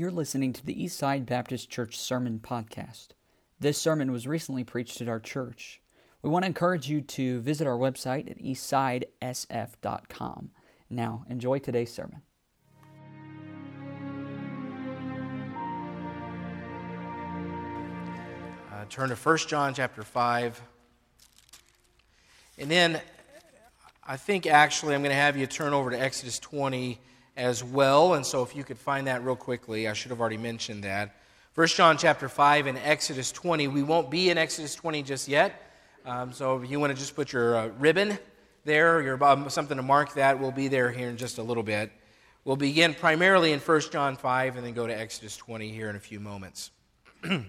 You're listening to the Eastside Baptist Church Sermon Podcast. This sermon was recently preached at our church. We want to encourage you to visit our website at eastsidesf.com. Now, enjoy today's sermon. Uh, turn to 1 John chapter 5. And then I think actually I'm going to have you turn over to Exodus 20 as well. And so if you could find that real quickly, I should have already mentioned that. 1 John chapter 5 and Exodus 20. We won't be in Exodus 20 just yet. Um, so if you want to just put your uh, ribbon there, your, um, something to mark that, we'll be there here in just a little bit. We'll begin primarily in 1 John 5 and then go to Exodus 20 here in a few moments. 1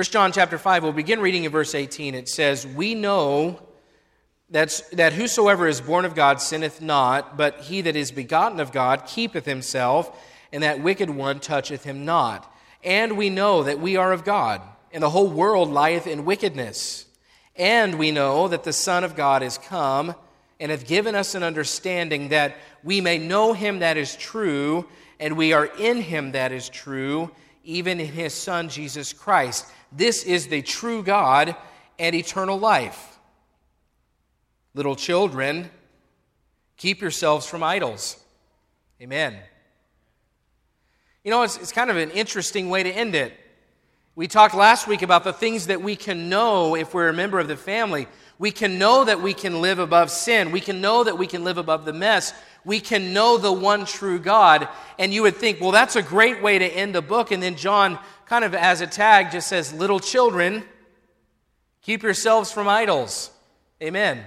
John chapter 5, we'll begin reading in verse 18. It says, We know that's, that whosoever is born of God sinneth not, but he that is begotten of God keepeth himself, and that wicked one toucheth him not. And we know that we are of God, and the whole world lieth in wickedness. And we know that the Son of God is come, and hath given us an understanding that we may know him that is true, and we are in him that is true, even in his Son Jesus Christ. This is the true God and eternal life. Little children, keep yourselves from idols. Amen. You know, it's, it's kind of an interesting way to end it. We talked last week about the things that we can know if we're a member of the family. We can know that we can live above sin. We can know that we can live above the mess. We can know the one true God. And you would think, well, that's a great way to end the book. And then John, kind of as a tag, just says, Little children, keep yourselves from idols. Amen.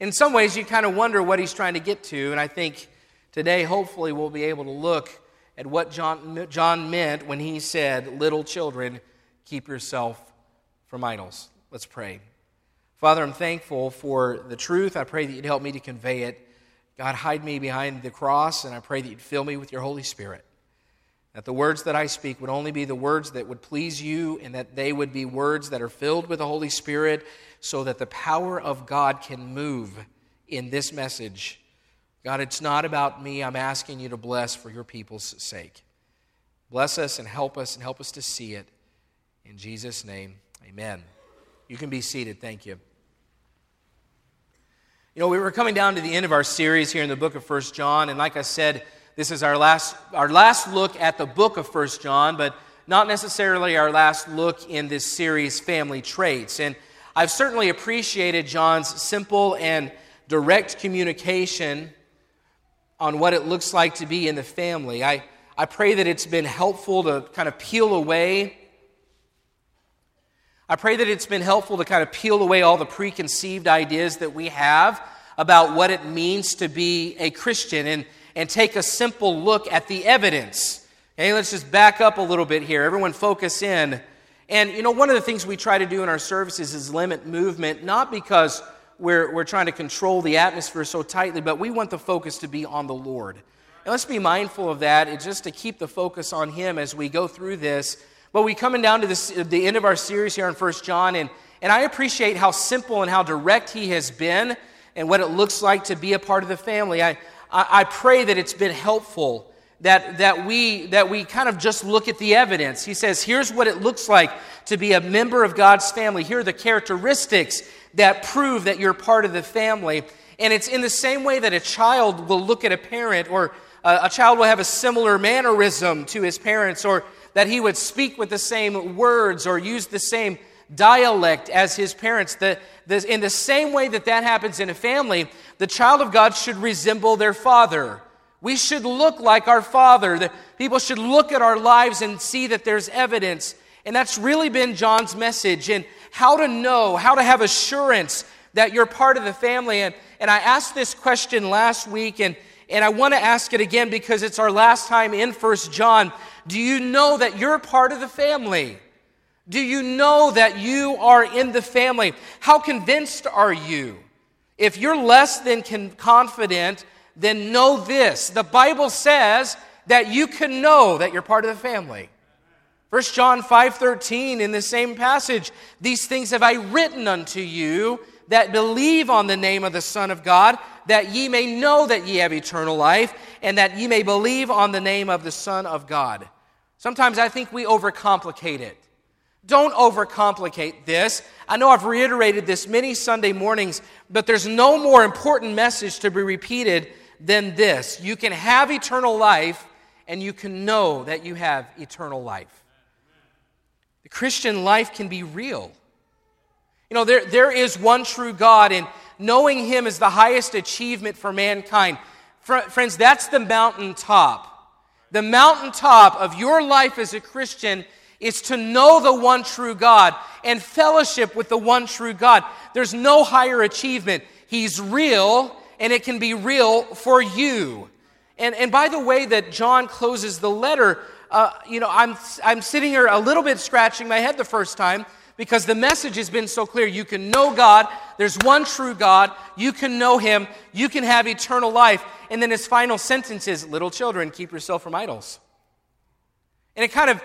In some ways, you kind of wonder what he's trying to get to, and I think today, hopefully, we'll be able to look at what John, John meant when he said, Little children, keep yourself from idols. Let's pray. Father, I'm thankful for the truth. I pray that you'd help me to convey it. God, hide me behind the cross, and I pray that you'd fill me with your Holy Spirit. That the words that I speak would only be the words that would please you, and that they would be words that are filled with the Holy Spirit so that the power of God can move in this message. God, it's not about me. I'm asking you to bless for your people's sake. Bless us and help us and help us to see it. In Jesus' name, amen. You can be seated. Thank you. You know, we were coming down to the end of our series here in the book of First John, and like I said, this is our last, our last look at the book of First John, but not necessarily our last look in this series, Family Traits. And I've certainly appreciated John's simple and direct communication on what it looks like to be in the family. I, I pray that it's been helpful to kind of peel away. I pray that it's been helpful to kind of peel away all the preconceived ideas that we have about what it means to be a Christian and, and take a simple look at the evidence. Okay, let's just back up a little bit here. Everyone focus in and, you know, one of the things we try to do in our services is limit movement, not because we're, we're trying to control the atmosphere so tightly, but we want the focus to be on the Lord. And let's be mindful of that, it's just to keep the focus on Him as we go through this. But we're coming down to this, the end of our series here in 1 John, and, and I appreciate how simple and how direct He has been and what it looks like to be a part of the family. I, I, pray that it's been helpful that, that, we, that we kind of just look at the evidence. He says, here's what it looks like to be a member of God's family. Here are the characteristics that prove that you're part of the family. And it's in the same way that a child will look at a parent, or a, a child will have a similar mannerism to his parents, or that he would speak with the same words or use the same dialect as his parents. The, the, in the same way that that happens in a family, the child of God should resemble their father. We should look like our Father. That people should look at our lives and see that there's evidence. And that's really been John's message and how to know, how to have assurance that you're part of the family. And, and I asked this question last week, and, and I want to ask it again because it's our last time in First John. Do you know that you're part of the family? Do you know that you are in the family? How convinced are you? If you're less than confident, then know this. The Bible says that you can know that you're part of the family. 1 John 5:13 in the same passage, these things have I written unto you that believe on the name of the Son of God, that ye may know that ye have eternal life, and that ye may believe on the name of the Son of God. Sometimes I think we overcomplicate it. Don't overcomplicate this. I know I've reiterated this many Sunday mornings, but there's no more important message to be repeated than this. You can have eternal life, and you can know that you have eternal life. The Christian life can be real. You know, there, there is one true God, and knowing Him is the highest achievement for mankind. Friends, that's the mountaintop. The mountaintop of your life as a Christian is to know the one true God and fellowship with the one true God. There's no higher achievement. He's real, and it can be real for you. And, and by the way that John closes the letter, uh, you know, I'm, I'm sitting here a little bit scratching my head the first time because the message has been so clear. You can know God, there's one true God, you can know Him, you can have eternal life. And then his final sentence is, Little children, keep yourself from idols. And it kind of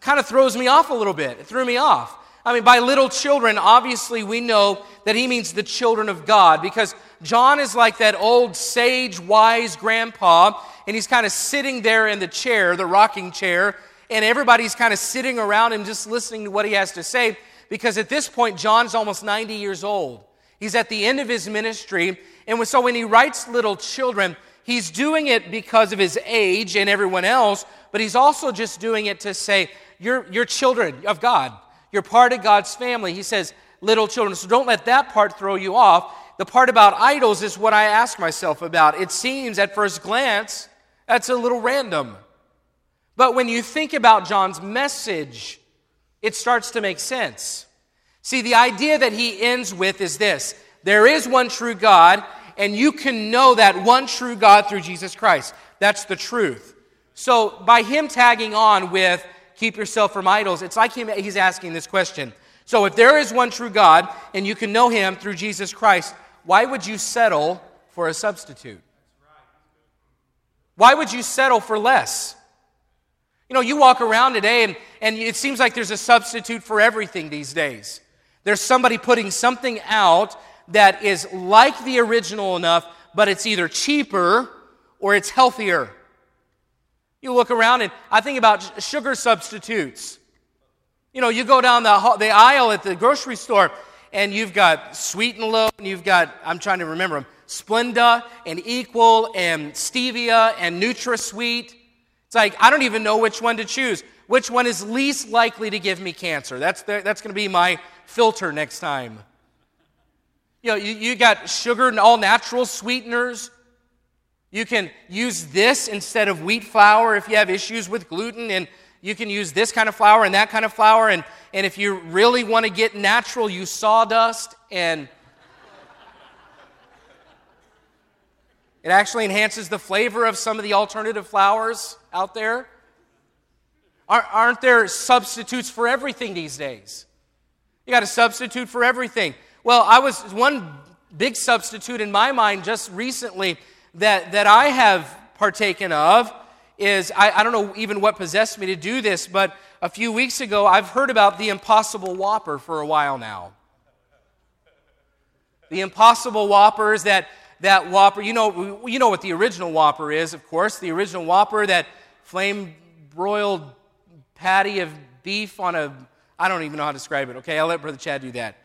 kind of throws me off a little bit. It threw me off. I mean, by little children, obviously we know that he means the children of God because John is like that old sage, wise grandpa, and he's kind of sitting there in the chair, the rocking chair, and everybody's kind of sitting around him just listening to what he has to say because at this point, John's almost 90 years old. He's at the end of his ministry, and so when he writes little children, he's doing it because of his age and everyone else, but he's also just doing it to say, you're, you're children of God. You're part of God's family. He says, little children. So don't let that part throw you off. The part about idols is what I ask myself about. It seems at first glance that's a little random. But when you think about John's message, it starts to make sense. See, the idea that he ends with is this there is one true God, and you can know that one true God through Jesus Christ. That's the truth. So, by him tagging on with keep yourself from idols. It's like him, he's asking this question. So, if there is one true God and you can know him through Jesus Christ, why would you settle for a substitute? Why would you settle for less? You know, you walk around today and, and it seems like there's a substitute for everything these days. There's somebody putting something out that is like the original enough, but it's either cheaper or it's healthier. You look around and I think about sugar substitutes. You know, you go down the, the aisle at the grocery store and you've got Sweet and Low and you've got, I'm trying to remember them, Splenda and Equal and Stevia and NutraSweet. It's like, I don't even know which one to choose. Which one is least likely to give me cancer? That's, that's going to be my filter next time. You know, you, you got sugar and all natural sweeteners. You can use this instead of wheat flour if you have issues with gluten, and you can use this kind of flour and that kind of flour. And, and if you really want to get natural, use sawdust. And it actually enhances the flavor of some of the alternative flours out there. Aren't there substitutes for everything these days? You got a substitute for everything. Well, I was one big substitute in my mind just recently that, that I have partaken of is I, I don't know even what possessed me to do this, but a few weeks ago I've heard about the Impossible Whopper for a while now. The Impossible Whopper is that, that Whopper, you know, you know what the original Whopper is, of course. The original Whopper, that flame broiled patty of beef on a, I don't even know how to describe it, okay? I'll let Brother Chad do that.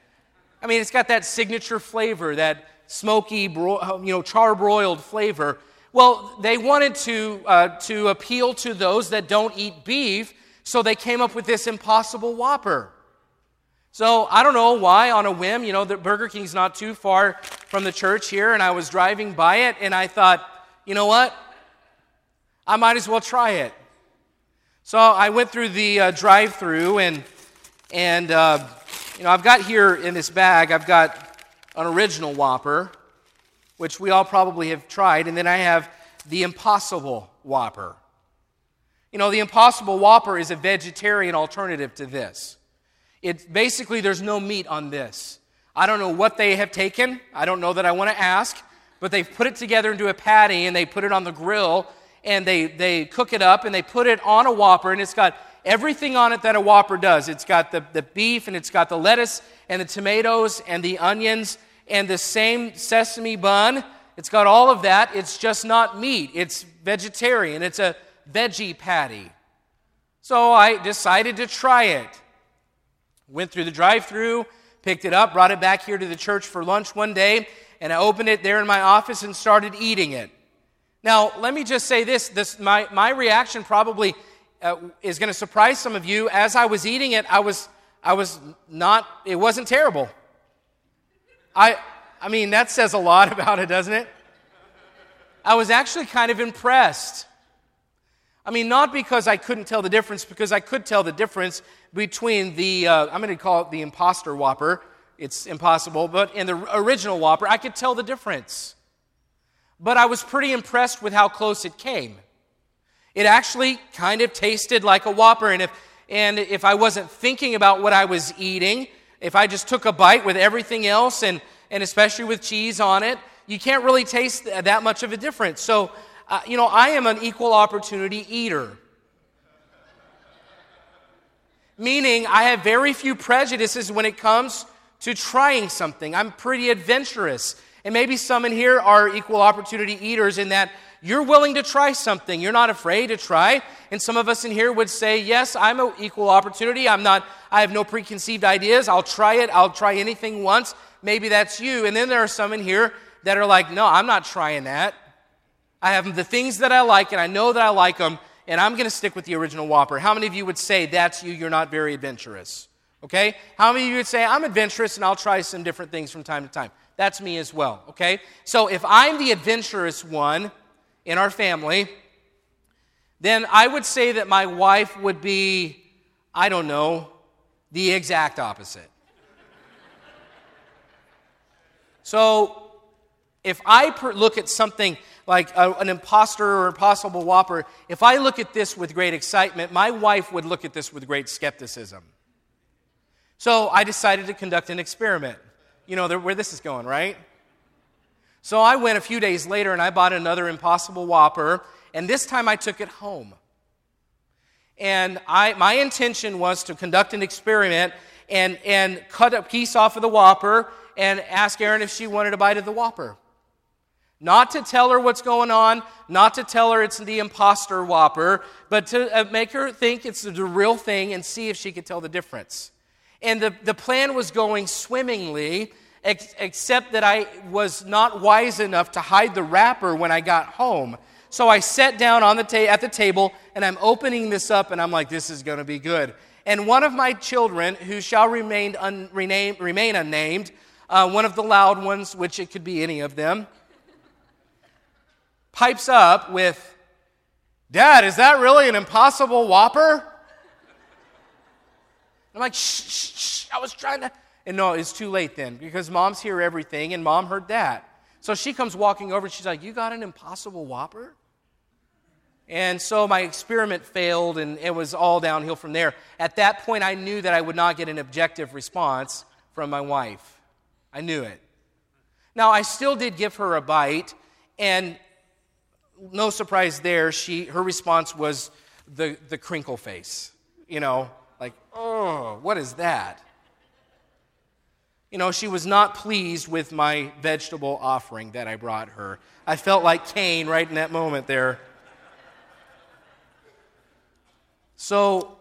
I mean, it's got that signature flavor, that smoky, bro- you know, charbroiled flavor. Well, they wanted to, uh, to appeal to those that don't eat beef, so they came up with this impossible Whopper. So I don't know why, on a whim, you know, the Burger King's not too far from the church here, and I was driving by it, and I thought, you know what? I might as well try it. So I went through the uh, drive-through, and and uh, you know, I've got here in this bag, I've got an original Whopper, which we all probably have tried, and then I have the Impossible Whopper. You know, the Impossible Whopper is a vegetarian alternative to this. It basically there's no meat on this. I don't know what they have taken. I don't know that I want to ask, but they've put it together into a patty and they put it on the grill and they, they cook it up and they put it on a Whopper and it's got everything on it that a Whopper does. It's got the, the beef and it's got the lettuce and the tomatoes and the onions and the same sesame bun It's got all of that. It's just not meat. It's vegetarian. It's a veggie patty. So I decided to try it. Went through the drive through, picked it up, brought it back here to the church for lunch one day, and I opened it there in my office and started eating it. Now, let me just say this, this my, my reaction probably uh, is going to surprise some of you. As I was eating it, I was, I was not, it wasn't terrible. I, I mean, that says a lot about it, doesn't it? I was actually kind of impressed. I mean, not because I couldn't tell the difference, because I could tell the difference between the, uh, I'm going to call it the imposter whopper. It's impossible, but in the original whopper, I could tell the difference. But I was pretty impressed with how close it came. It actually kind of tasted like a whopper, and if, and if I wasn't thinking about what I was eating, if I just took a bite with everything else and and especially with cheese on it, you can't really taste that much of a difference. So, uh, you know, I am an equal opportunity eater. Meaning, I have very few prejudices when it comes to trying something. I'm pretty adventurous. And maybe some in here are equal opportunity eaters in that you're willing to try something. You're not afraid to try. And some of us in here would say, Yes, I'm an equal opportunity. I'm not, I have no preconceived ideas. I'll try it. I'll try anything once maybe that's you. And then there are some in here that are like, no, I'm not trying that. I have the things that I like, and I know that I like them, and I'm going to stick with the original Whopper. How many of you would say that's you? You're not very adventurous. Okay? How many of you would say, I'm adventurous and I'll try some different things from time to time? That's me as well. Okay? So if I'm the adventurous one in our family, then I would say that my wife would be, I don't know, the exact opposite. So if I per- look at something like a, an imposter or impossible whopper, if I look at this with great excitement, my wife would look at this with great skepticism. So I decided to conduct an experiment. You know where this is going, right? So I went a few days later and I bought another impossible whopper, and this time I took it home. And I, my intention was to conduct an experiment and, and cut a piece off of the whopper and ask Erin if she wanted a bite of the Whopper. Not to tell her what's going on, not to tell her it's the imposter Whopper, but to uh, make her think it's the real thing and see if she could tell the difference. And the, the plan was going swimmingly, ex- except that I was not wise enough to hide the wrapper when I got home. So I sat down on the ta- at the table and I'm opening this up and I'm like, this is going to be good. And one of my children, who shall remain, un- rename, remain unnamed, uh, one of the loud ones, which it could be any of them, pipes up with, Dad, is that really an impossible whopper? I'm like, shh, shh, shh, I was trying to. And no, it's too late then because moms hear everything and mom heard that. So she comes walking over and she's like, You got an impossible whopper? And so my experiment failed and it was all downhill from there. At that point, I knew that I would not get an objective response from my wife. I knew it. Now, I still did give her a bite, and no surprise there, she, her response was the, the crinkle face. You know, like, oh, what is that? You know, she was not pleased with my vegetable offering that I brought her. I felt like Cain right in that moment there. So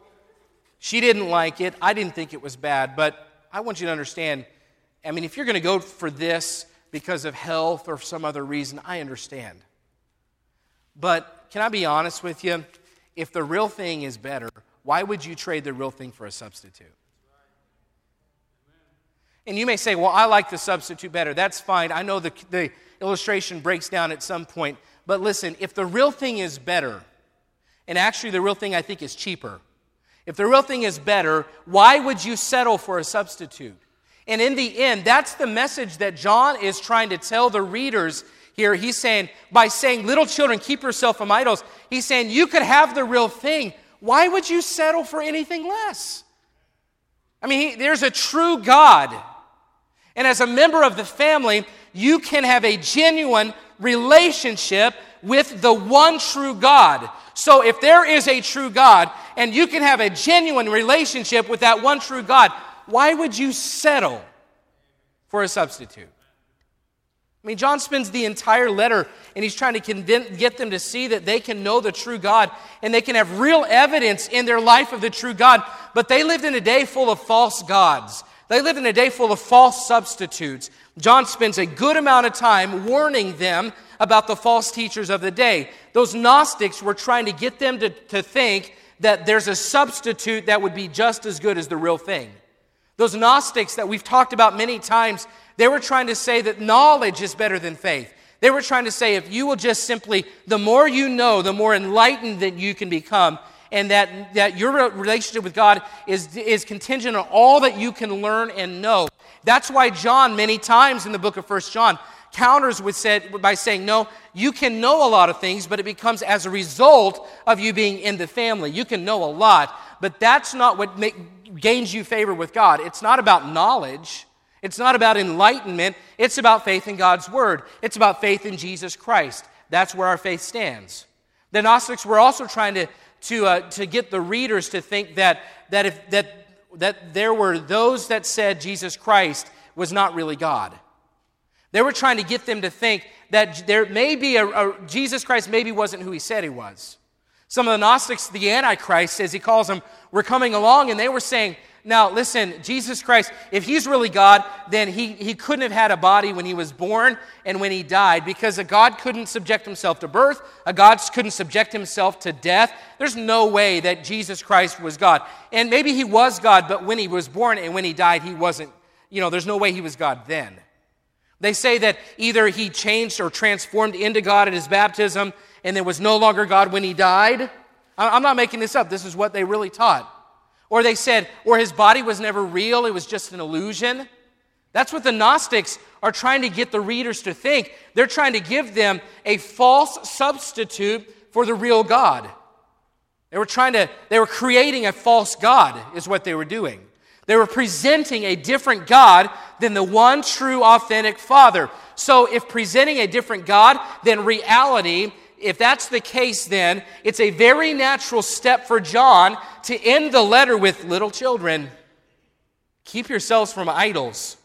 she didn't like it. I didn't think it was bad, but I want you to understand I mean, if you're going to go for this because of health or some other reason, I understand. But can I be honest with you? If the real thing is better, why would you trade the real thing for a substitute? And you may say, well, I like the substitute better. That's fine. I know the, the illustration breaks down at some point. But listen, if the real thing is better, and actually the real thing I think is cheaper, if the real thing is better, why would you settle for a substitute? And in the end, that's the message that John is trying to tell the readers here. He's saying, by saying, little children, keep yourself from idols, he's saying, you could have the real thing. Why would you settle for anything less? I mean, he, there's a true God. And as a member of the family, you can have a genuine relationship with the one true God. So if there is a true God and you can have a genuine relationship with that one true God, why would you settle for a substitute? I mean, John spends the entire letter and he's trying to convince, get them to see that they can know the true God and they can have real evidence in their life of the true God. But they lived in a day full of false gods. They lived in a day full of false substitutes. John spends a good amount of time warning them about the false teachers of the day. Those Gnostics were trying to get them to, to think that there's a substitute that would be just as good as the real thing. Those Gnostics that we've talked about many times they were trying to say that knowledge is better than faith. They were trying to say if you will just simply, the more you know, the more enlightened that you can become, and that, that your relationship with God is, is contingent on all that you can learn and know. That's why John, many times in the book of First John, counters with said, by saying, No, you can know a lot of things, but it becomes as a result of you being in the family. You can know a lot, but that's not what make, gains you favor with God. It's not about knowledge. It's not about enlightenment, it's about faith in God's Word. It's about faith in Jesus Christ. That's where our faith stands. The Gnostics were also trying to, to, uh, to get the readers to think that, that, if, that, that there were those that said Jesus Christ was not really God. They were trying to get them to think that there may be a, a Jesus Christ maybe wasn't who he said he was. Some of the Gnostics, the Antichrist, as he calls them, were coming along and they were saying, now, listen, Jesus Christ, if he's really God, then he, he couldn't have had a body when he was born and when he died because a God couldn't subject himself to birth, a God couldn't subject himself to death. There's no way that Jesus Christ was God. And maybe he was God, but when he was born and when he died, he wasn't, you know, there's no way he was God then. They say that either he changed or transformed into God at his baptism and then was no longer God when he died. I'm not making this up, this is what they really taught. Or they said, or his body was never real, it was just an illusion. That's what the Gnostics are trying to get the readers to think. They're trying to give them a false substitute for the real God. They were trying to, they were creating a false God, is what they were doing. They were presenting a different God than the one true, authentic Father. So, if presenting a different God than reality if that's the case, then it's a very natural step for John to end the letter with little children, keep yourselves from idols.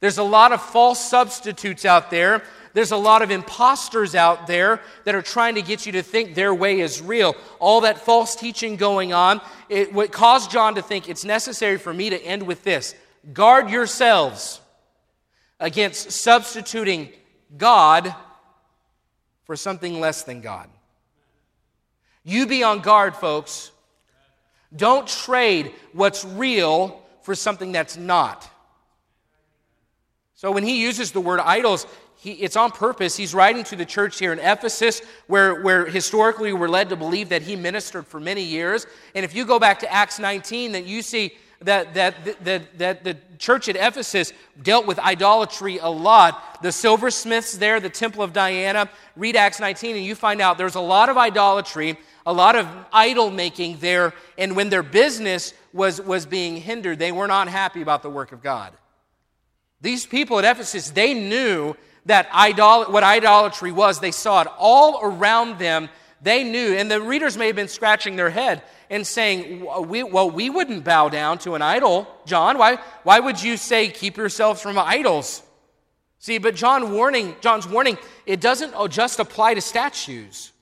There's a lot of false substitutes out there. There's a lot of imposters out there that are trying to get you to think their way is real. All that false teaching going on, it what caused John to think it's necessary for me to end with this. Guard yourselves against substituting God for something less than God. You be on guard, folks. Don't trade what's real for something that's not. So when he uses the word idols, he, it's on purpose. He's writing to the church here in Ephesus, where, where historically we're led to believe that he ministered for many years. And if you go back to Acts 19, that you see that, that, that, that the church at Ephesus dealt with idolatry a lot. The silversmiths there, the temple of Diana, read Acts 19 and you find out there's a lot of idolatry, a lot of idol making there. And when their business was, was being hindered, they were not happy about the work of God. These people at Ephesus, they knew that idol- what idolatry was. They saw it all around them. They knew, and the readers may have been scratching their head and saying, we, Well, we wouldn't bow down to an idol, John. Why, why would you say, Keep yourselves from idols? See, but John warning, John's warning, it doesn't uh, just apply to statues.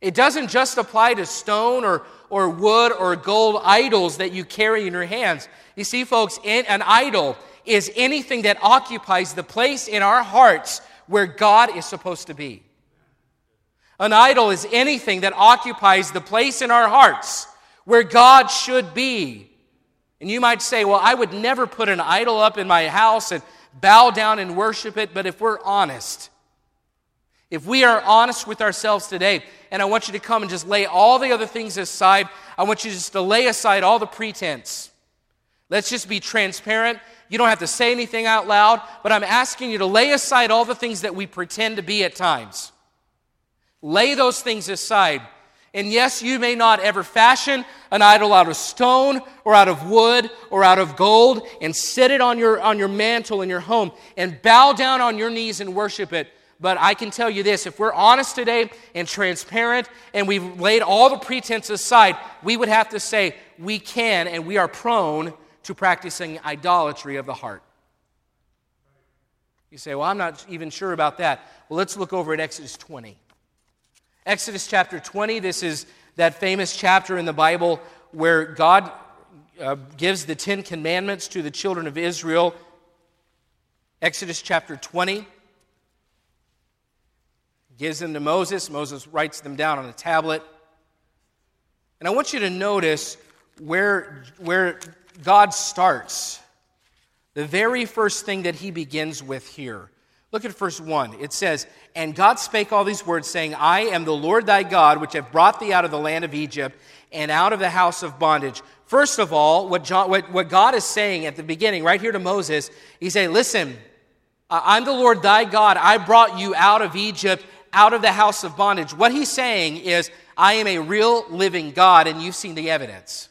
It doesn't just apply to stone or, or wood or gold idols that you carry in your hands. You see, folks, an idol is anything that occupies the place in our hearts where God is supposed to be. An idol is anything that occupies the place in our hearts where God should be. And you might say, well, I would never put an idol up in my house and bow down and worship it. But if we're honest, if we are honest with ourselves today, and I want you to come and just lay all the other things aside, I want you just to lay aside all the pretense. Let's just be transparent. You don't have to say anything out loud, but I'm asking you to lay aside all the things that we pretend to be at times. Lay those things aside. And yes, you may not ever fashion an idol out of stone or out of wood or out of gold and set it on your, on your mantle in your home and bow down on your knees and worship it. But I can tell you this if we're honest today and transparent and we've laid all the pretense aside, we would have to say we can and we are prone to practicing idolatry of the heart. You say, Well, I'm not even sure about that. Well, let's look over at Exodus 20. Exodus chapter 20, this is that famous chapter in the Bible where God uh, gives the Ten Commandments to the children of Israel. Exodus chapter 20 gives them to Moses. Moses writes them down on a tablet. And I want you to notice where, where God starts. The very first thing that he begins with here. Look at verse 1. It says, And God spake all these words, saying, I am the Lord thy God, which have brought thee out of the land of Egypt and out of the house of bondage. First of all, what, John, what, what God is saying at the beginning, right here to Moses, he's saying, Listen, I'm the Lord thy God. I brought you out of Egypt, out of the house of bondage. What he's saying is, I am a real living God, and you've seen the evidence.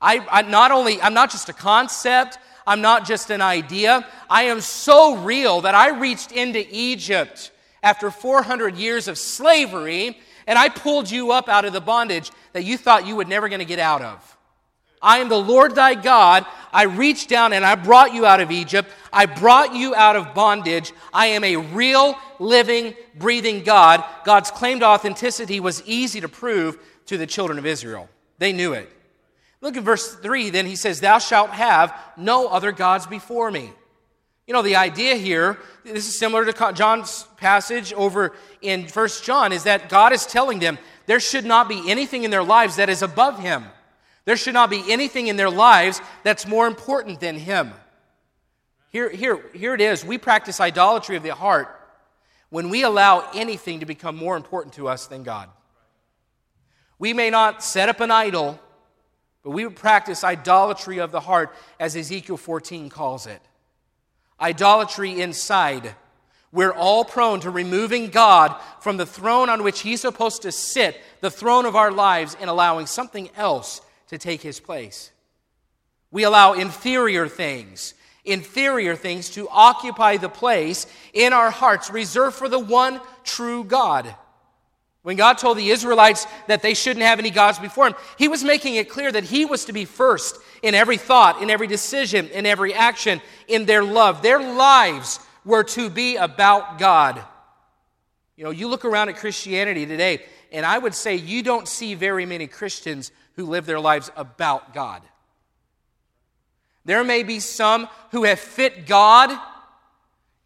I, I not only, I'm not just a concept, I'm not just an idea. I am so real that I reached into Egypt after 400 years of slavery and I pulled you up out of the bondage that you thought you were never going to get out of. I am the Lord thy God. I reached down and I brought you out of Egypt. I brought you out of bondage. I am a real, living, breathing God. God's claimed authenticity was easy to prove to the children of Israel. They knew it. Look at verse 3. Then he says, Thou shalt have no other gods before me. You know, the idea here, this is similar to John's passage over in First John, is that God is telling them there should not be anything in their lives that is above him. There should not be anything in their lives that's more important than him. Here, here, here it is. We practice idolatry of the heart when we allow anything to become more important to us than God. We may not set up an idol, but we would practice idolatry of the heart, as Ezekiel 14 calls it. Idolatry inside. We're all prone to removing God from the throne on which He's supposed to sit, the throne of our lives, and allowing something else to take His place. We allow inferior things, inferior things to occupy the place in our hearts reserved for the one true God. When God told the Israelites that they shouldn't have any gods before him, he was making it clear that he was to be first in every thought, in every decision, in every action, in their love. Their lives were to be about God. You know, you look around at Christianity today, and I would say you don't see very many Christians who live their lives about God. There may be some who have fit God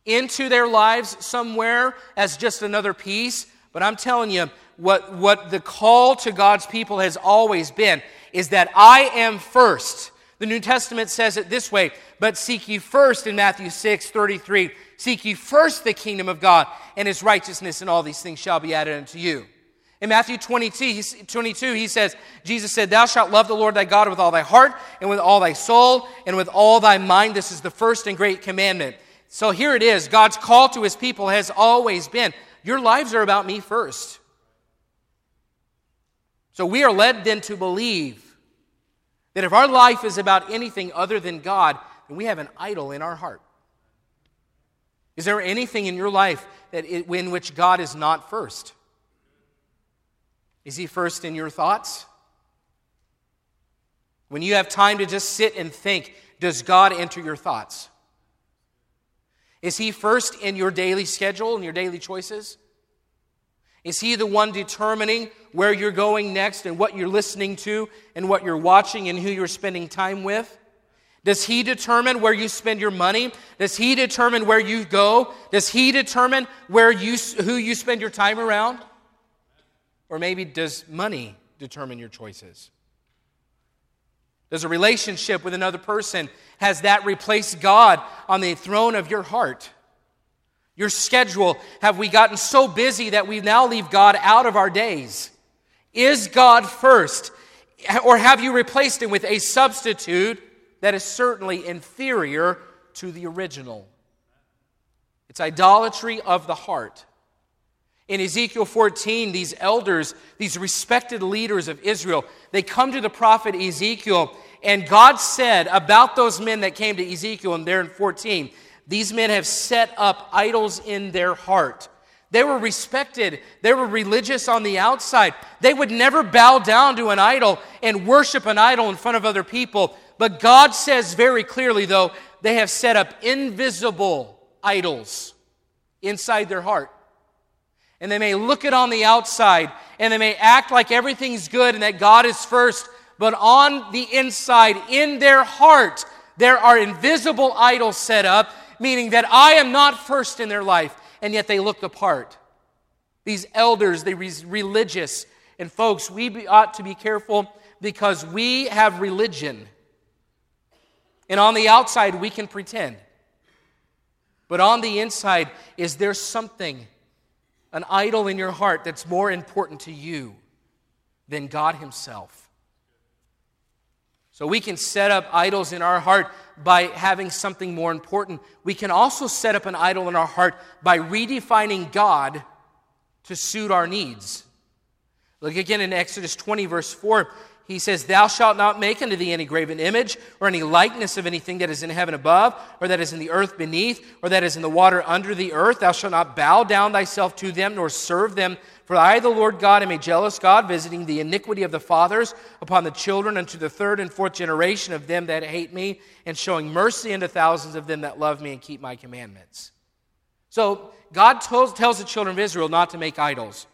into their lives somewhere as just another piece, but I'm telling you, what, what the call to God's people has always been is that I am first. The New Testament says it this way, but seek ye first in Matthew 6 33. Seek ye first the kingdom of God and his righteousness, and all these things shall be added unto you. In Matthew 22, 22, he says, Jesus said, Thou shalt love the Lord thy God with all thy heart, and with all thy soul, and with all thy mind. This is the first and great commandment. So here it is. God's call to his people has always been your lives are about me first. So we are led then to believe that if our life is about anything other than God, then we have an idol in our heart. Is there anything in your life that in which God is not first? Is He first in your thoughts? When you have time to just sit and think, does God enter your thoughts? Is He first in your daily schedule and your daily choices? Is He the one determining where you're going next and what you're listening to and what you're watching and who you're spending time with? Does He determine where you spend your money? Does He determine where you go? Does He determine where you, who you spend your time around? Or maybe does money determine your choices? Does a relationship with another person, has that replaced God on the throne of your heart? Your schedule, have we gotten so busy that we now leave God out of our days? Is God first? Or have you replaced him with a substitute that is certainly inferior to the original? It's idolatry of the heart. In Ezekiel 14, these elders, these respected leaders of Israel, they come to the prophet Ezekiel, and God said about those men that came to Ezekiel, and there in 14, these men have set up idols in their heart. They were respected. They were religious on the outside. They would never bow down to an idol and worship an idol in front of other people. But God says very clearly, though, they have set up invisible idols inside their heart. And they may look it on the outside and they may act like everything's good and that God is first, but on the inside, in their heart, there are invisible idols set up, meaning that I am not first in their life, and yet they look the part. These elders, they religious, and folks, we ought to be careful because we have religion. And on the outside, we can pretend. But on the inside, is there something, an idol in your heart that's more important to you than God Himself? So we can set up idols in our heart by having something more important. We can also set up an idol in our heart by redefining God to suit our needs. Look again in Exodus 20, verse 4 he says, Thou shalt not make unto thee any graven image, or any likeness of anything that is in heaven above, or that is in the earth beneath, or that is in the water under the earth. Thou shalt not bow down thyself to them, nor serve them. For I, the Lord God, am a jealous God, visiting the iniquity of the fathers upon the children unto the third and fourth generation of them that hate me, and showing mercy unto thousands of them that love me and keep my commandments. So, God tells, the children of Israel not to make idols.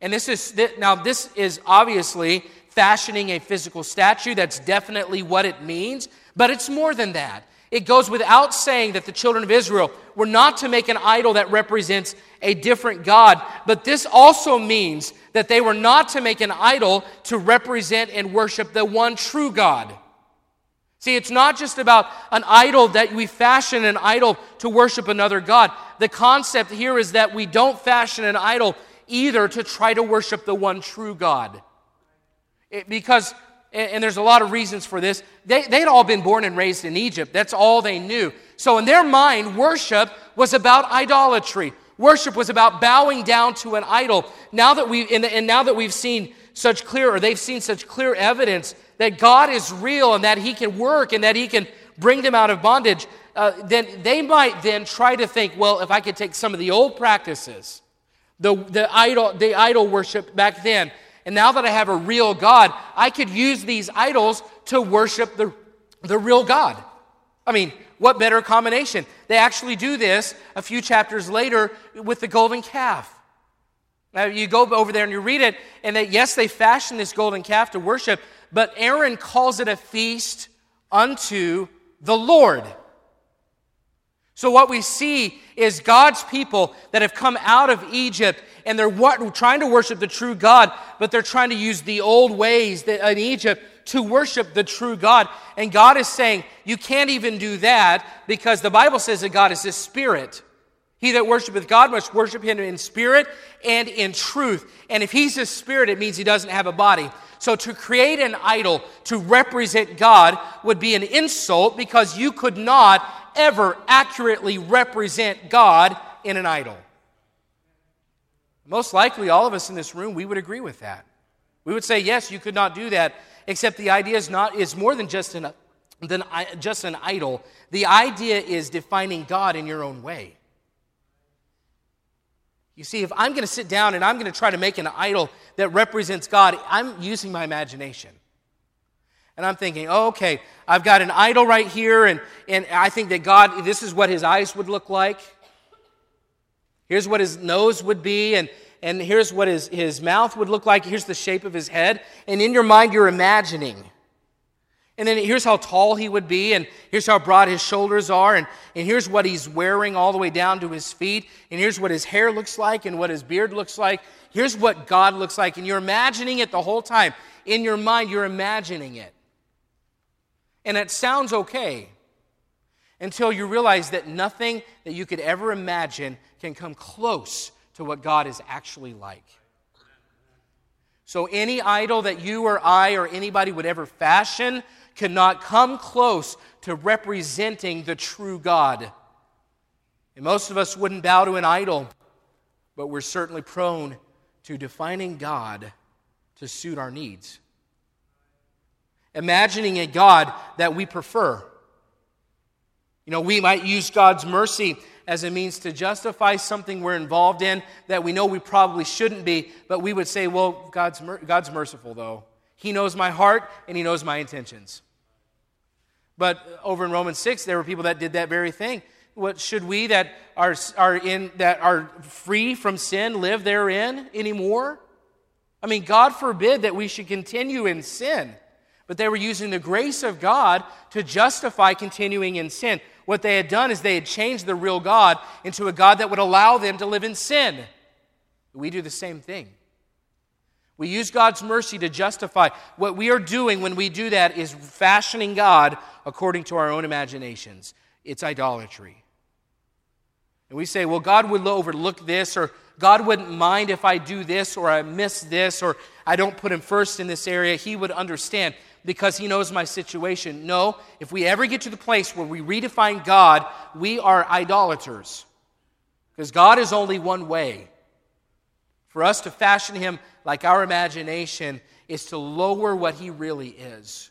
And this is, now, this is obviously fashioning a physical statue. That's definitely what it means. But it's more than that. It goes without saying that the children of Israel were not to make an idol that represents a different God. But this also means that they were not to make an idol to represent and worship the one true God. See, it's not just about an idol that we fashion an idol to worship another God. The concept here is that we don't fashion an idol either to try to worship the one true God. It, because, and there's a lot of reasons for this, they, they'd all been born and raised in Egypt. That's all they knew. So in their mind, worship was about idolatry. Worship was about bowing down to an idol. Now that we, and, and now that we've seen such clear, or they've seen such clear evidence that God is real and that He can work and that He can bring them out of bondage, uh, then they might then try to think, well, if I could take some of the old practices, the, the, idol, the idol worship back then, and now that I have a real God, I could use these idols to worship the, the real God. I mean, what better combination? They actually do this a few chapters later with the golden calf. Now, you go over there and you read it, and that yes, they fashion this golden calf to worship, but Aaron calls it a feast unto the Lord. So, what we see is God's people that have come out of Egypt and they're trying to worship the true God, but they're trying to use the old ways in Egypt to worship the true God. And God is saying, You can't even do that because the Bible says that God is a spirit. He that worshipeth God must worship him in spirit and in truth. And if he's a spirit, it means he doesn't have a body. So to create an idol to represent God would be an insult because you could not ever accurately represent God in an idol. Most likely, all of us in this room, we would agree with that. We would say, yes, you could not do that, except the idea is not is more than just an, than just an idol. The idea is defining God in your own way. You see, if I'm going to sit down and I'm going to try to make an idol that represents God, I'm using my imagination. And I'm thinking, oh, okay, I've got an idol right here, and, and I think that God, this is what his eyes would look like. Here's what his nose would be, and, and here's what his, his mouth would look like. Here's the shape of his head. And in your mind, you're imagining. And then here's how tall he would be, and here's how broad his shoulders are, and, and here's what he's wearing all the way down to his feet, and here's what his hair looks like, and what his beard looks like. Here's what God looks like. And you're imagining it the whole time. In your mind, you're imagining it. And it sounds okay until you realize that nothing that you could ever imagine can come close to what God is actually like. So, any idol that you or I or anybody would ever fashion cannot come close to representing the true God. And most of us wouldn't bow to an idol, but we're certainly prone to defining God to suit our needs imagining a God that we prefer. You know, we might use God's mercy as a means to justify something we're involved in that we know we probably shouldn't be, but we would say, well, God's, God's merciful, though. He knows my heart and He knows my intentions. But over in Romans 6, there were people that did that very thing. What should we that are, are in that are free from sin live therein anymore? I mean, God forbid that we should continue in sin. But they were using the grace of God to justify continuing in sin. What they had done is they had changed the real God into a God that would allow them to live in sin. We do the same thing. We use God's mercy to justify. What we are doing when we do that is fashioning God according to our own imaginations. It's idolatry. And we say, well, God would overlook this, or God wouldn't mind if I do this, or I miss this, or I don't put Him first in this area. He would understand because He knows my situation. No, if we ever get to the place where we redefine God, we are idolaters. Because God is only one way. For us to fashion Him like our imagination is to lower what He really is.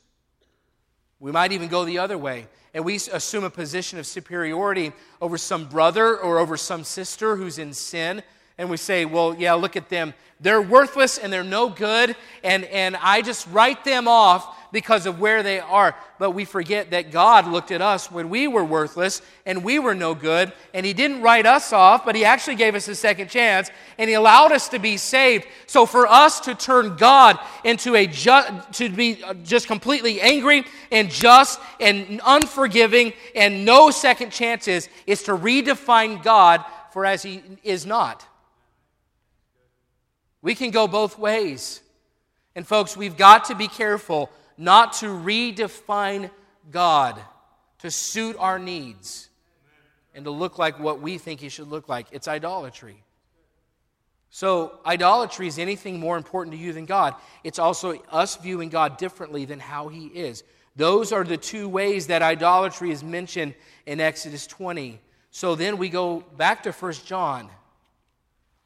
We might even go the other way and we assume a position of superiority over some brother or over some sister who's in sin. And we say, well, yeah, look at them. They're worthless and they're no good. And, and I just write them off because of where they are. But we forget that God looked at us when we were worthless and we were no good, and He didn't write us off, but He actually gave us a second chance, and He allowed us to be saved. So for us to turn God into a to be just completely angry and just and unforgiving and no second chances is to redefine God for as He is not. We can go both ways. And folks, we've got to be careful not to redefine God to suit our needs and to look like what we think He should look like. It's idolatry. So, idolatry is anything more important to you than God. It's also us viewing God differently than how He is. Those are the two ways that idolatry is mentioned in Exodus 20. So then we go back to 1 John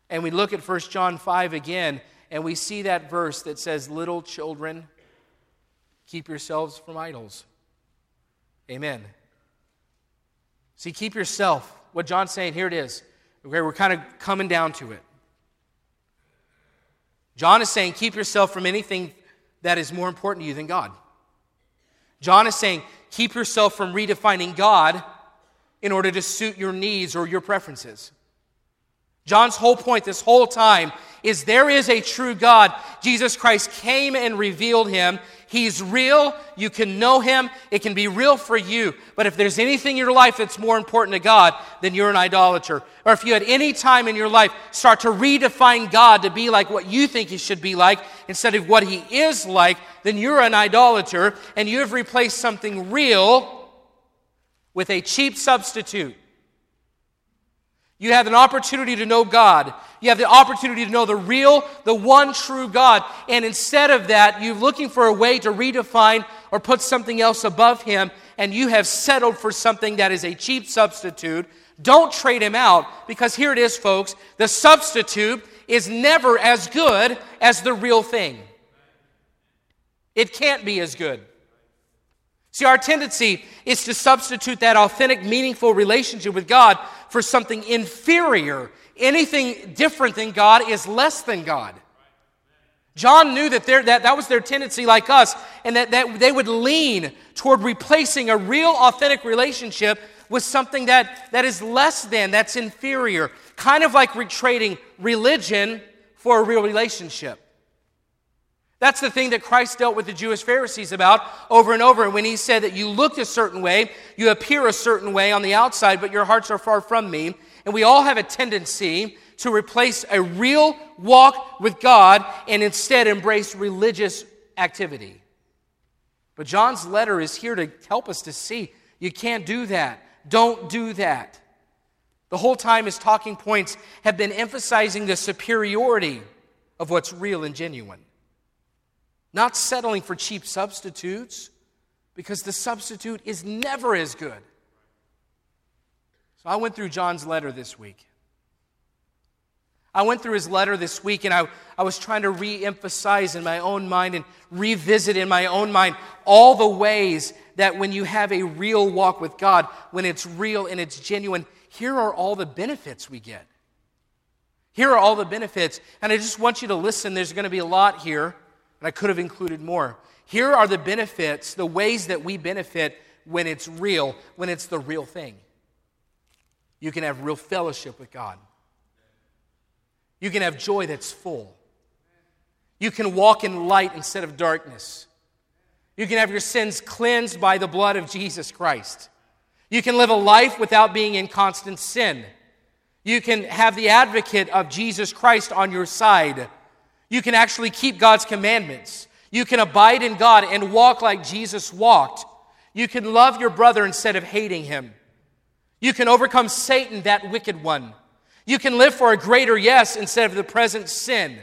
and we look at 1 John 5 again and we see that verse that says, Little children, Keep yourselves from idols. Amen. See, keep yourself. What John's saying, here it is. Okay, we're kind of coming down to it. John is saying, keep yourself from anything that is more important to you than God. John is saying, keep yourself from redefining God in order to suit your needs or your preferences. John's whole point this whole time is there is a true God. Jesus Christ came and revealed him. He's real. You can know him. It can be real for you. But if there's anything in your life that's more important to God, then you're an idolater. Or if you at any time in your life start to redefine God to be like what you think he should be like instead of what he is like, then you're an idolater and you have replaced something real with a cheap substitute. You have an opportunity to know God. You have the opportunity to know the real, the one true God. And instead of that, you're looking for a way to redefine or put something else above Him, and you have settled for something that is a cheap substitute. Don't trade Him out because here it is, folks. The substitute is never as good as the real thing. It can't be as good. See, our tendency is to substitute that authentic, meaningful relationship with God for something inferior. Anything different than God is less than God. John knew that, that that was their tendency, like us, and that, that they would lean toward replacing a real, authentic relationship with something that, that is less than, that's inferior. Kind of like trading religion for a real relationship. That's the thing that Christ dealt with the Jewish Pharisees about over and over. And When he said that you look a certain way, you appear a certain way on the outside, but your hearts are far from me. And we all have a tendency to replace a real walk with God and instead embrace religious activity. But John's letter is here to help us to see you can't do that. Don't do that. The whole time his talking points have been emphasizing the superiority of what's real and genuine not settling for cheap substitutes because the substitute is never as good. So I went through John's letter this week. I went through his letter this week and I, I was trying to re emphasize in my own mind and revisit in my own mind all the ways that when you have a real walk with God, when it's real and it's genuine, here are all the benefits we get. Here are all the benefits. And I just want you to listen. There's going to be a lot here. And I could have included more. Here are the benefits, the ways that we benefit when it's real, when it's the real thing. You can have real fellowship with God. You can have joy that's full. You can walk in light instead of darkness. You can have your sins cleansed by the blood of Jesus Christ. You can live a life without being in constant sin. You can have the advocate of Jesus Christ on your side. You can actually keep God's commandments. You can abide in God and walk like Jesus walked. You can love your brother instead of hating him. You can overcome Satan, that wicked one. You can live for a greater yes instead of the present sin.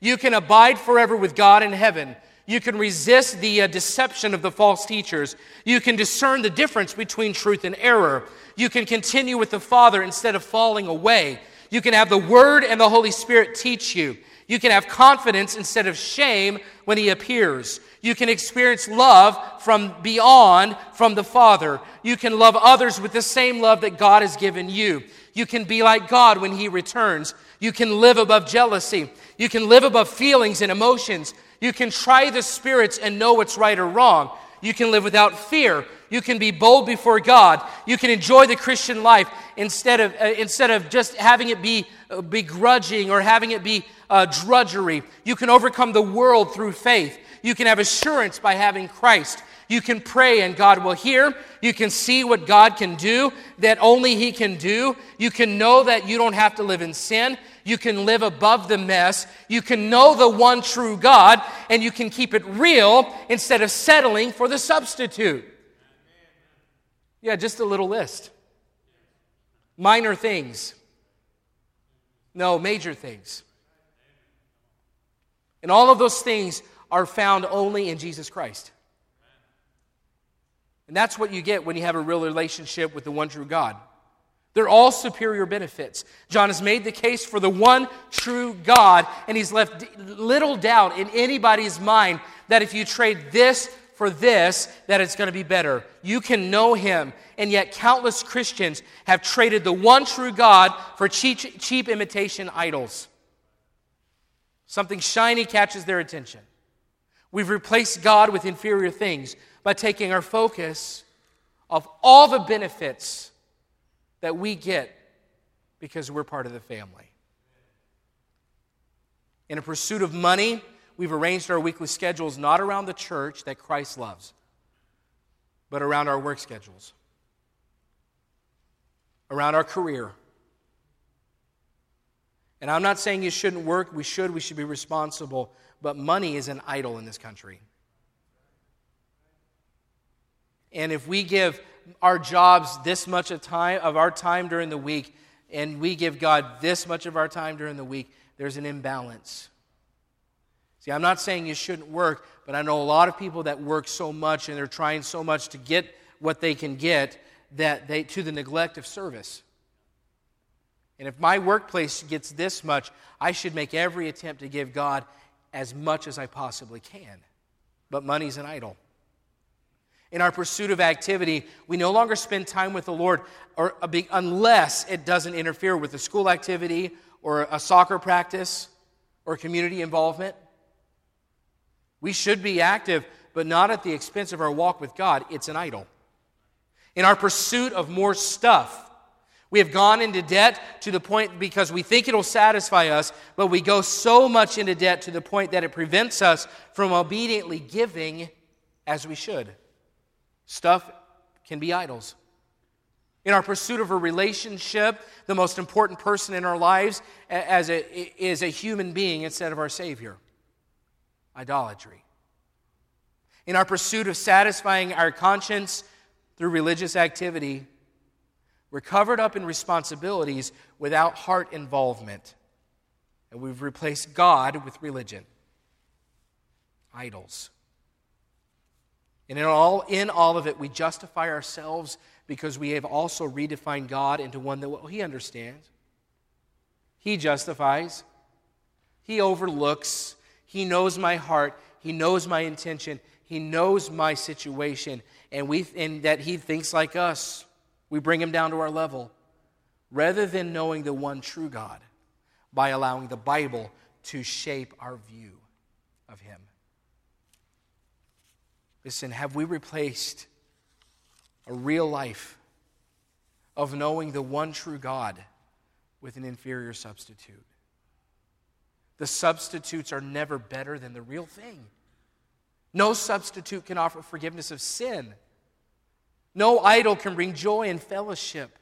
You can abide forever with God in heaven. You can resist the uh, deception of the false teachers. You can discern the difference between truth and error. You can continue with the Father instead of falling away. You can have the Word and the Holy Spirit teach you. You can have confidence instead of shame when He appears. You can experience love from beyond, from the Father. You can love others with the same love that God has given you. You can be like God when He returns. You can live above jealousy. You can live above feelings and emotions. You can try the spirits and know what's right or wrong. You can live without fear. You can be bold before God. You can enjoy the Christian life instead of, uh, instead of just having it be uh, begrudging or having it be uh, drudgery. You can overcome the world through faith. You can have assurance by having Christ. You can pray and God will hear. You can see what God can do that only He can do. You can know that you don't have to live in sin. You can live above the mess. You can know the one true God, and you can keep it real instead of settling for the substitute. Yeah, just a little list. Minor things. No, major things. And all of those things are found only in Jesus Christ. And that's what you get when you have a real relationship with the one true God. They're all superior benefits. John has made the case for the one true God, and he's left little doubt in anybody's mind that if you trade this for this, that it's going to be better. You can know him, and yet countless Christians have traded the one true God for cheap, cheap imitation idols. Something shiny catches their attention. We've replaced God with inferior things by taking our focus of all the benefits that we get because we're part of the family. In a pursuit of money, we've arranged our weekly schedules not around the church that Christ loves, but around our work schedules, around our career. And I'm not saying you shouldn't work, we should, we should be responsible, but money is an idol in this country. And if we give our jobs this much of time of our time during the week and we give God this much of our time during the week, there's an imbalance. See, I'm not saying you shouldn't work, but I know a lot of people that work so much and they're trying so much to get what they can get that they to the neglect of service. And if my workplace gets this much, I should make every attempt to give God as much as I possibly can. But money's an idol in our pursuit of activity, we no longer spend time with the Lord or uh, unless it doesn't interfere with a school activity or a soccer practice or community involvement. We should be active, but not at the expense of our walk with God. It's an idol. In our pursuit of more stuff, we have gone into debt to the point because we think it'll satisfy us, but we go so much into debt to the point that it prevents us from obediently giving as we should. Stuff can be idols. In our pursuit of a relationship, the most important person in our lives as a, is a human being instead of our Savior. Idolatry. In our pursuit of satisfying our conscience through religious activity, we're covered up in responsibilities without heart involvement. And we've replaced God with religion. Idols. And in all, in all of it, we justify ourselves because we have also redefined God into one that well, He understands. He justifies. He overlooks. He knows my heart. He knows my intention. He knows my situation. And, we, and that He thinks like us. We bring Him down to our level. Rather than knowing the one true God by allowing the Bible to shape our view of Him. Listen, have we replaced a real life of knowing the one true God with an inferior substitute. The substitutes are never better than the real thing. No substitute can offer forgiveness of sin. No idol can bring joy and fellowship.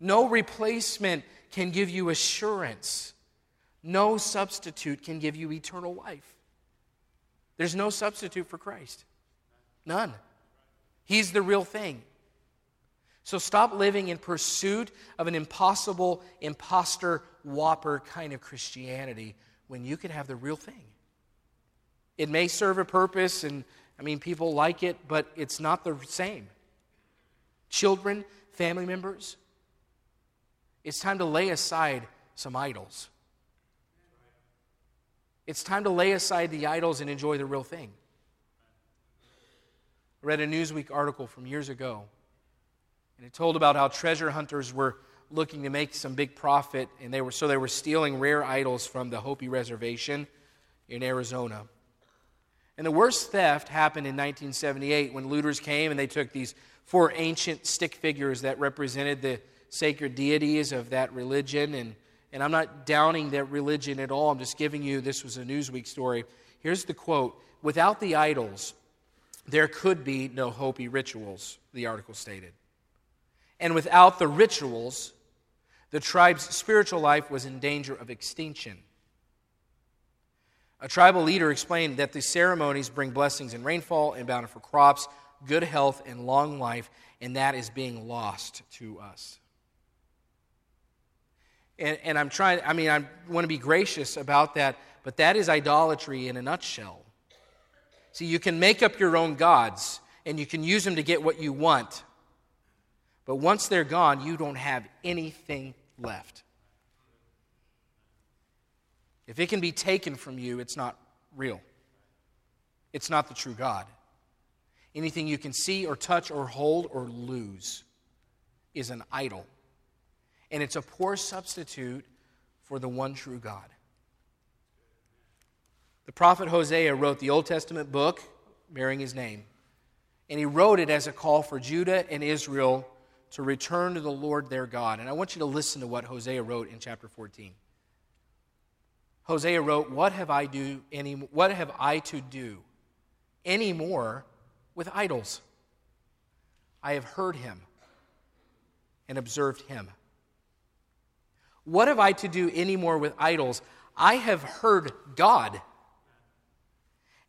No replacement can give you assurance. No substitute can give you eternal life. There's no substitute for Christ. None. He's the real thing. So stop living in pursuit of an impossible, imposter, whopper kind of Christianity when you could have the real thing. It may serve a purpose, and I mean, people like it, but it's not the same. Children, family members, it's time to lay aside some idols. It's time to lay aside the idols and enjoy the real thing. I read a Newsweek article from years ago, and it told about how treasure hunters were looking to make some big profit, and they were so they were stealing rare idols from the Hopi Reservation in Arizona. And the worst theft happened in 1978 when looters came and they took these four ancient stick figures that represented the sacred deities of that religion. And, and I'm not downing that religion at all. I'm just giving you this was a Newsweek story. Here's the quote Without the idols, there could be no Hopi rituals, the article stated. And without the rituals, the tribe's spiritual life was in danger of extinction. A tribal leader explained that the ceremonies bring blessings and rainfall and bountiful crops, good health, and long life, and that is being lost to us. And, and I'm trying, I mean, I want to be gracious about that, but that is idolatry in a nutshell. See, you can make up your own gods and you can use them to get what you want. But once they're gone, you don't have anything left. If it can be taken from you, it's not real. It's not the true God. Anything you can see or touch or hold or lose is an idol. And it's a poor substitute for the one true God. The prophet Hosea wrote the Old Testament book bearing his name. And he wrote it as a call for Judah and Israel to return to the Lord their God. And I want you to listen to what Hosea wrote in chapter 14. Hosea wrote, What have I do any what have I to do any more with idols? I have heard him and observed him. What have I to do any more with idols? I have heard God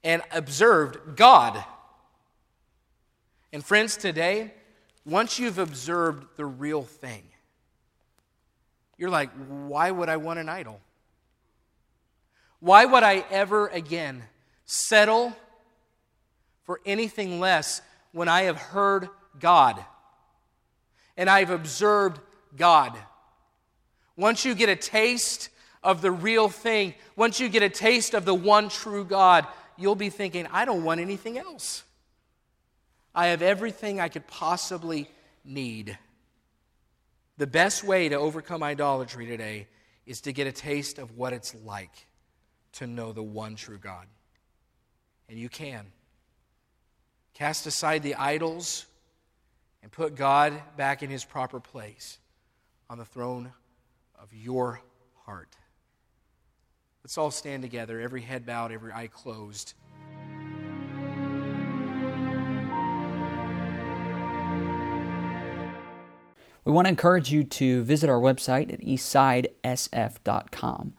and observed God. And friends, today, once you've observed the real thing, you're like, why would I want an idol? Why would I ever again settle for anything less when I have heard God and I've observed God? Once you get a taste of the real thing, once you get a taste of the one true God, you'll be thinking, I don't want anything else. I have everything I could possibly need. The best way to overcome idolatry today is to get a taste of what it's like to know the one true God. And you can. Cast aside the idols and put God back in his proper place on the throne of your heart. Let's all stand together, every head bowed, every eye closed. We want to encourage you to visit our website at eastsidesf.com.